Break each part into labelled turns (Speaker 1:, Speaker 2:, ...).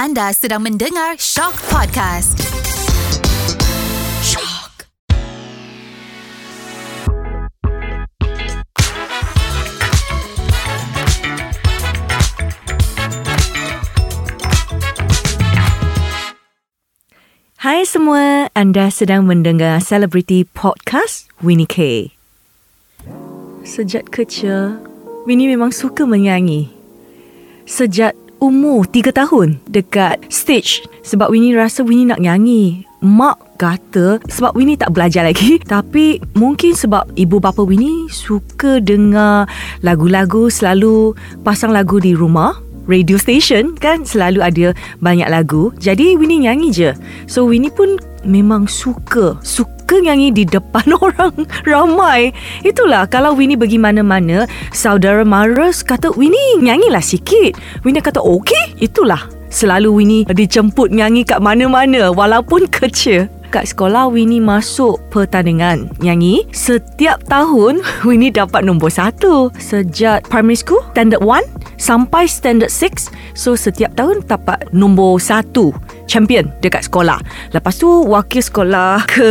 Speaker 1: Anda sedang mendengar Shock Podcast. Shock.
Speaker 2: Hai semua, anda sedang mendengar Celebrity Podcast Winnie K. Sejak kecil, Winnie memang suka menyanyi. Sejak umur 3 tahun dekat stage sebab Winnie rasa Winnie nak nyanyi. Mak kata sebab Winnie tak belajar lagi tapi mungkin sebab ibu bapa Winnie suka dengar lagu-lagu selalu pasang lagu di rumah radio station kan selalu ada banyak lagu. Jadi Winnie nyanyi je. So Winnie pun memang suka suka nyanyi di depan orang ramai. Itulah kalau Winnie pergi mana-mana, saudara Maras kata Winnie nyanyilah sikit. Winnie kata okey. Itulah selalu Winnie dijemput nyanyi kat mana-mana walaupun kecil kat sekolah Winnie masuk pertandingan nyanyi. Setiap tahun Winnie dapat nombor satu. Sejak primary school, standard 1 sampai standard 6. So setiap tahun dapat nombor satu champion dekat sekolah. Lepas tu wakil sekolah ke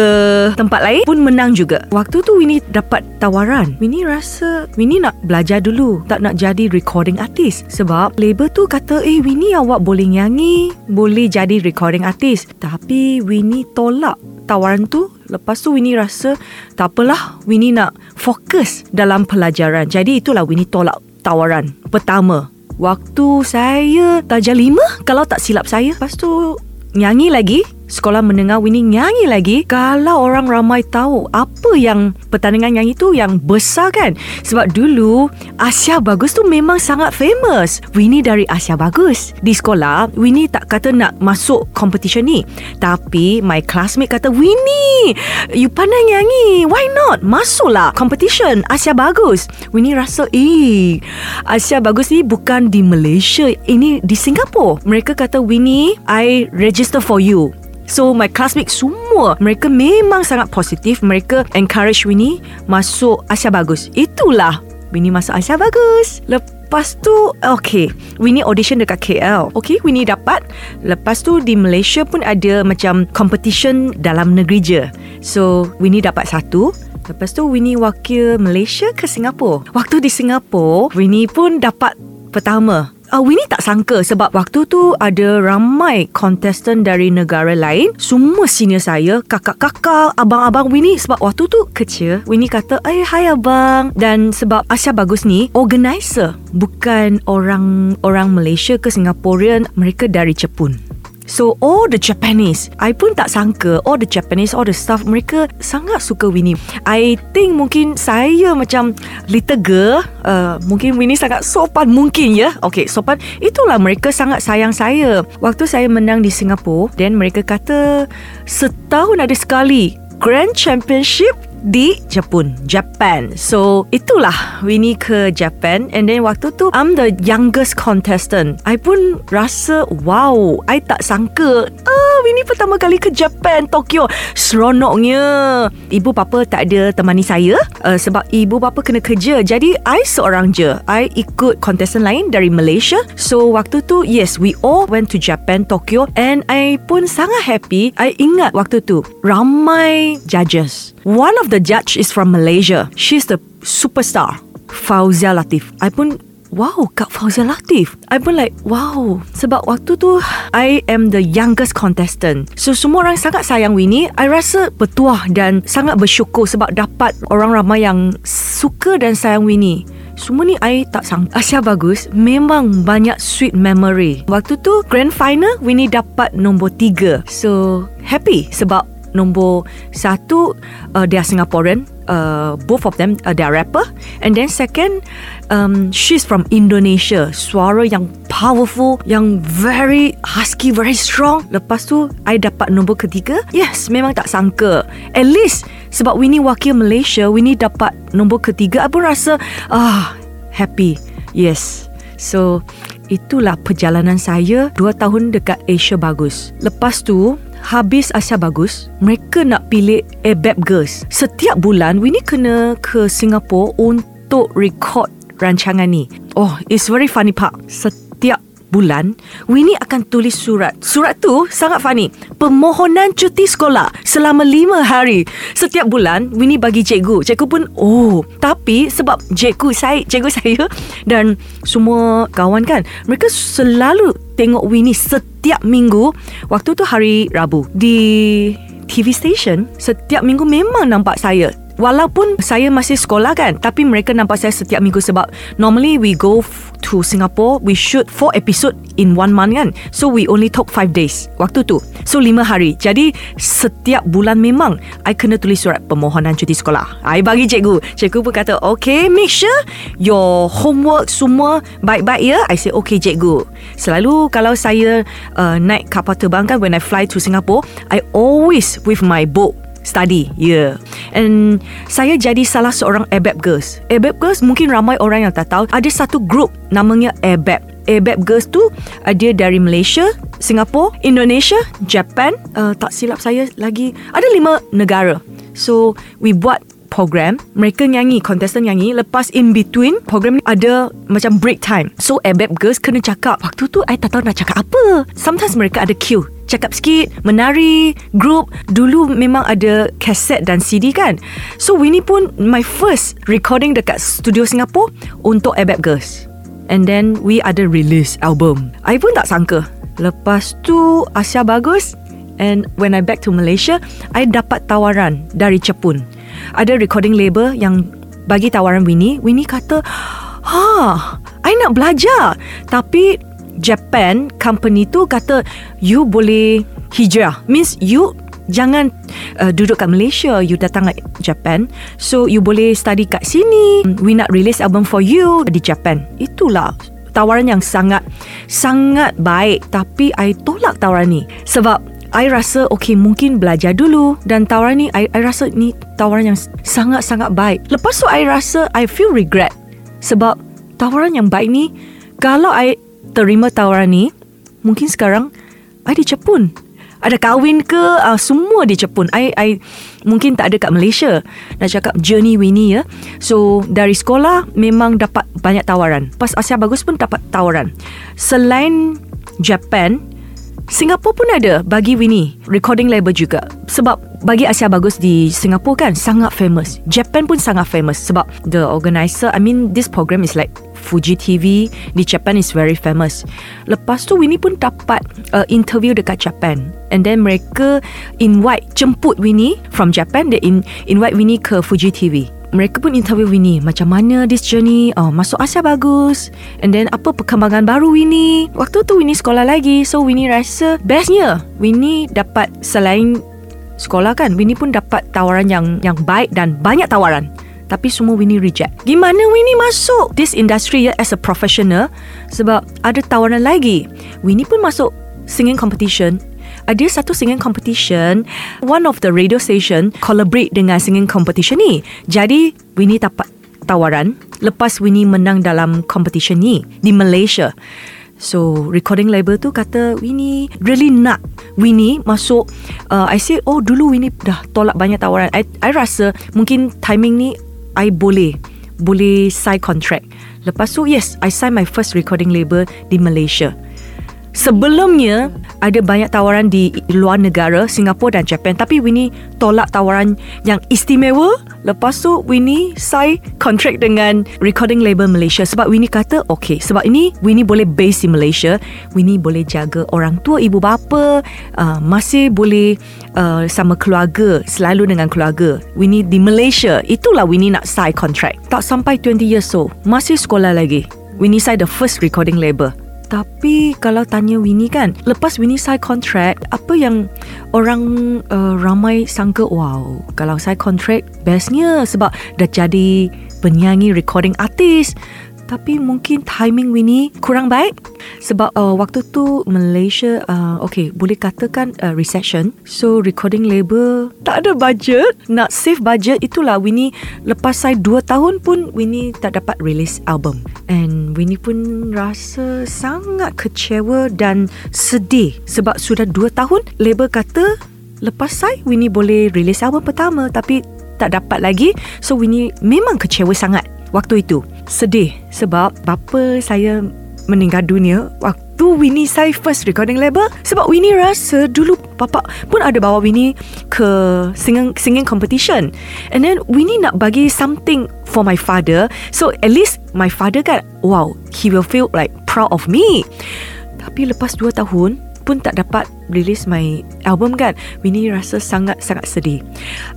Speaker 2: tempat lain pun menang juga. Waktu tu Winnie dapat tawaran. Winnie rasa Winnie nak belajar dulu. Tak nak jadi recording artist. Sebab label tu kata eh Winnie awak boleh nyanyi. Boleh jadi recording artist. Tapi Winnie tolak tawaran tu Lepas tu Winnie rasa Tak apalah Winnie nak fokus dalam pelajaran Jadi itulah Winnie tolak tawaran Pertama. Waktu saya darjah lima Kalau tak silap saya Lepas tu nyanyi lagi sekolah mendengar Winnie nyanyi lagi. Kalau orang ramai tahu apa yang pertandingan nyanyi tu yang besar kan? Sebab dulu Asia Bagus tu memang sangat famous. Winnie dari Asia Bagus. Di sekolah Winnie tak kata nak masuk competition ni. Tapi my classmate kata Winnie you pandai nyanyi. Why not? Masuklah competition Asia Bagus. Winnie rasa eh Asia Bagus ni bukan di Malaysia ini di Singapore. Mereka kata Winnie I register for you So my classmates semua Mereka memang sangat positif. Mereka encourage Winnie Masuk Asia Bagus. Itulah Winnie masuk Asia Bagus. Lepas tu Okay. Winnie audition dekat KL Okay Winnie dapat. Lepas tu di Malaysia pun ada Macam competition Dalam negeri je. So Winnie dapat satu. Lepas tu Winnie wakil Malaysia ke Singapura Waktu di Singapura Winnie pun dapat Pertama uh, Winnie tak sangka sebab waktu tu ada ramai contestant dari negara lain. Semua senior saya, kakak-kakak, abang-abang Winnie sebab waktu tu kecil. Winnie kata, eh hai abang. Dan sebab Asia Bagus ni, organizer. Bukan orang orang Malaysia ke Singaporean, mereka dari Jepun. So all the Japanese I pun tak sangka All the Japanese All the staff Mereka sangat suka Winnie. I think mungkin Saya macam Little girl uh, Mungkin Winnie sangat sopan Mungkin ya. Okay sopan. Itulah mereka sangat sayang saya. Waktu saya menang di Singapura Then mereka kata Setahun ada sekali Grand Championship di Jepun, Japan. So itulah Winnie ke Japan and then waktu tu I'm the youngest contestant. I pun rasa wow, I tak sangka ah Winnie pertama kali ke Japan, Tokyo. Seronoknya. Ibu bapa tak ada temani saya uh, sebab ibu bapa kena kerja. Jadi I seorang je. I ikut contestant lain dari Malaysia. So waktu tu yes, we all went to Japan, Tokyo and I pun sangat happy. I ingat waktu tu ramai judges. One of the judge is from Malaysia. She's the superstar. Fauzia Latif. I pun Wow, Kak Fauzia Latif. I pun like, wow. Sebab waktu tu, I am the youngest contestant. So, semua orang sangat sayang Winnie. I rasa bertuah dan sangat bersyukur sebab dapat orang ramai yang suka dan sayang Winnie. Semua ni I tak sangka Asia bagus Memang banyak sweet memory Waktu tu Grand final Winnie dapat nombor tiga So Happy Sebab nombor satu uh, they are Singaporean uh, both of them uh, they are rapper. And then second um, she's from Indonesia suara yang powerful yang very husky very strong. Lepas tu I dapat nombor ketiga. Yes memang tak sangka. At least sebab Winnie wakil Malaysia Winnie dapat nombor ketiga. I pun rasa ah happy. Yes. So itulah perjalanan saya dua tahun dekat Asia Bagus. Lepas tu habis Asia Bagus, mereka nak pilih ABAP Girls. Setiap bulan, Winnie kena ke Singapura untuk record rancangan ni. Oh, it's very funny part. Setiap bulan Winnie akan tulis surat. Surat tu sangat funny. Permohonan cuti sekolah Selama lima hari. Setiap bulan Winnie bagi cikgu. Cikgu pun Oh Tapi sebab cikgu saya Cikgu saya Dan semua kawan kan Mereka selalu tengok Winnie setiap minggu. Waktu tu hari Rabu Di TV station Setiap minggu memang nampak saya Walaupun saya masih sekolah kan Tapi mereka nampak saya setiap minggu Sebab normally we go f- to Singapore We shoot 4 episode in one month kan. So we only took 5 days Waktu tu. So 5 hari. Jadi setiap bulan memang I kena tulis surat permohonan cuti sekolah. I bagi cikgu. Cikgu pun kata Okay make sure Your homework semua baik-baik ya. I say okay cikgu. Selalu kalau saya uh, naik kapal terbang kan When I fly to Singapore I always with my book study yeah and saya jadi salah seorang ABAP girls. ABAP girls mungkin ramai orang yang tak tahu ada satu group namanya ABAP ABAP girls tu ada dari Malaysia Singapore Indonesia Japan uh, tak silap saya lagi ada lima negara. So we buat program Mereka nyanyi Contestant nyanyi Lepas in between Program ni ada Macam break time. So ABAP girls Kena cakap Waktu tu I tak tahu nak cakap apa. Sometimes mereka ada cue Cakap sikit Menari Group. Dulu memang ada Kaset dan CD kan. So Winnie pun My first Recording dekat Studio Singapore Untuk ABAP girls. And then We ada release album. I pun tak sangka. Lepas tu Asia bagus And when I back to Malaysia I dapat tawaran Dari Jepun. Ada recording label yang bagi tawaran Winnie. Winnie kata, ha, I nak belajar. Tapi Japan company tu kata, you boleh hijrah. Means you jangan uh, duduk kat Malaysia. You datang kat Japan. So you boleh study kat sini. We nak release album for you di Japan. Itulah tawaran yang sangat sangat baik tapi I tolak tawaran ni sebab I rasa okay mungkin belajar dulu dan tawaran ni I, I rasa ni tawaran yang sangat-sangat baik. Lepas tu I rasa I feel regret sebab tawaran yang baik ni kalau I terima tawaran ni mungkin sekarang I di Jepun. Ada kahwin ke uh, semua di Jepun. I I mungkin tak ada kat Malaysia. Nak cakap journey Winnie ya. So dari sekolah memang dapat banyak tawaran. Pas Asia bagus pun dapat tawaran. Selain Japan Singapore pun ada bagi Winnie recording label juga sebab bagi Asia Bagus di Singapore kan sangat famous Japan pun sangat famous sebab the organizer I mean this program is like Fuji TV di Japan is very famous. Lepas tu Winnie pun dapat uh, interview dekat Japan. And then mereka invite jemput Winnie from Japan. They in, invite Winnie ke Fuji TV mereka pun interview Winnie. Macam mana this journey? Oh, masuk Asia bagus. And then apa perkembangan baru Winnie? Waktu tu Winnie sekolah lagi. So Winnie rasa bestnya Winnie dapat selain sekolah kan Winnie pun dapat tawaran yang yang baik dan banyak tawaran tapi semua Winnie reject. Gimana Winnie masuk this industry ya as a professional? Sebab ada tawaran lagi. Winnie pun masuk singing competition ada satu singing competition one of the radio station collaborate dengan singing competition ni jadi Winnie dapat tawaran lepas Winnie menang dalam competition ni di Malaysia So recording label tu kata Winnie really nak Winnie masuk uh, I say oh dulu Winnie dah tolak banyak tawaran I, I rasa mungkin timing ni I boleh Boleh sign contract. Lepas tu yes I sign my first recording label Di Malaysia Sebelumnya ada banyak tawaran di luar negara Singapura dan Japan. Tapi Winnie tolak tawaran yang istimewa. Lepas tu Winnie sign contract dengan recording label Malaysia. Sebab Winnie kata okay sebab ini Winnie boleh base di Malaysia. Winnie boleh jaga orang tua ibu bapa uh, masih boleh uh, sama keluarga selalu dengan keluarga Winnie di Malaysia. Itulah Winnie nak sign contract. Tak sampai 20 years old masih sekolah lagi Winnie sign the first recording label tapi kalau tanya Winnie kan Lepas Winnie sign contract Apa yang orang uh, ramai sangka Wow Kalau sign contract Bestnya Sebab dah jadi penyanyi recording artis tapi mungkin timing Winnie kurang baik? Sebab uh, waktu tu Malaysia uh, okay boleh katakan uh, recession. So recording label tak ada budget. Nak save budget itulah Winnie lepas saya 2 tahun pun Winnie tak dapat release album. And Winnie pun rasa sangat kecewa dan sedih. Sebab sudah 2 tahun label kata lepas saya Winnie boleh release album pertama tapi tak dapat lagi. So Winnie memang kecewa sangat waktu itu sedih sebab bapa saya meninggal dunia tu Winnie sign first recording label. Sebab Winnie rasa dulu papa pun ada bawa Winnie ke singing singing competition. And then Winnie nak bagi something for my father. So at least my father kan wow he will feel like proud of me. Tapi lepas 2 tahun pun tak dapat release my album kan. Winnie rasa sangat-sangat sedih.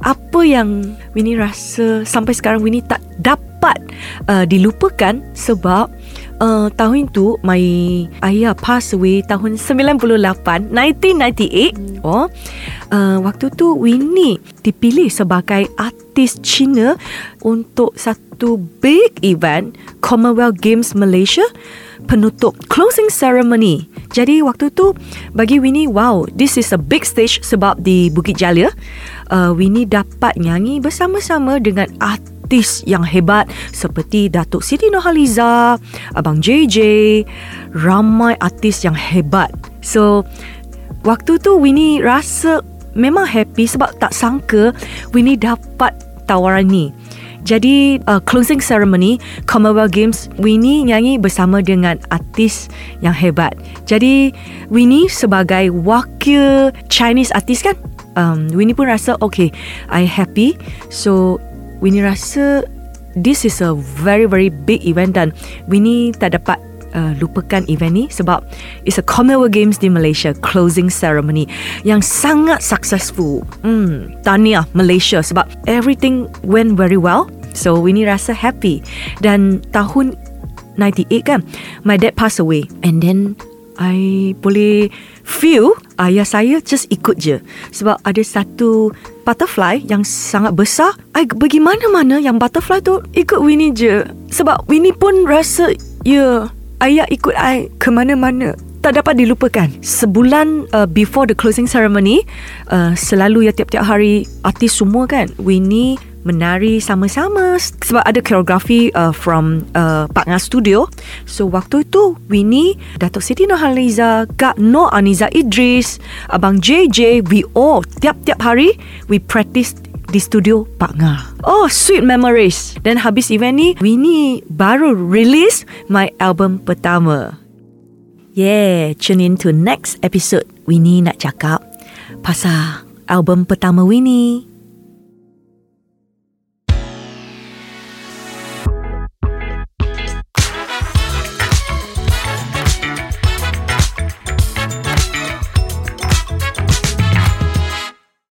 Speaker 2: Apa yang Winnie rasa sampai sekarang Winnie tak dapat uh, dilupakan sebab uh, tahun itu my ayah pass away tahun 98 1998 oh uh, waktu tu Winnie dipilih sebagai artis Cina untuk satu big event Commonwealth Games Malaysia penutup closing ceremony. Jadi waktu tu bagi Winnie wow, this is a big stage sebab di Bukit Jalil uh, Winnie dapat nyanyi bersama-sama dengan artis yang hebat seperti Datuk Siti Nurhaliza, Abang JJ, ramai artis yang hebat. So waktu tu Winnie rasa memang happy sebab tak sangka Winnie dapat tawaran ni. Jadi uh, closing ceremony Commonwealth Games Winnie nyanyi bersama dengan artis yang hebat. Jadi Winnie sebagai wakil Chinese artis kan? Um, Winnie pun rasa okay, I happy. So Winnie rasa this is a very very big event dan Winnie tak dapat uh, lupakan event ni sebab it's a Commonwealth Games di Malaysia closing ceremony yang sangat successful. Hmm, tahniah Malaysia sebab everything went very well. So Winnie rasa happy dan tahun 98 kan my dad pass away and then I boleh feel ayah saya just ikut je. Sebab ada satu butterfly yang sangat besar. I pergi mana-mana yang butterfly tu ikut Winnie je. Sebab Winnie pun rasa ya yeah, ayah ikut I ke mana-mana. Tak dapat dilupakan. Sebulan uh, before the closing ceremony uh, selalu ya tiap-tiap hari artis semua kan Winnie menari sama-sama sebab ada koreografi uh, from uh, Pak Nga Studio. So waktu itu Winnie, Datuk Siti Nurhaliza, Kak Noor Aniza Idris, Abang JJ, we all tiap-tiap hari we practice di studio Pak Nga. Oh, sweet memories. Dan habis event ni, Winnie baru release my album pertama. Yeah, tune in to next episode. Winnie nak cakap pasal album pertama Winnie.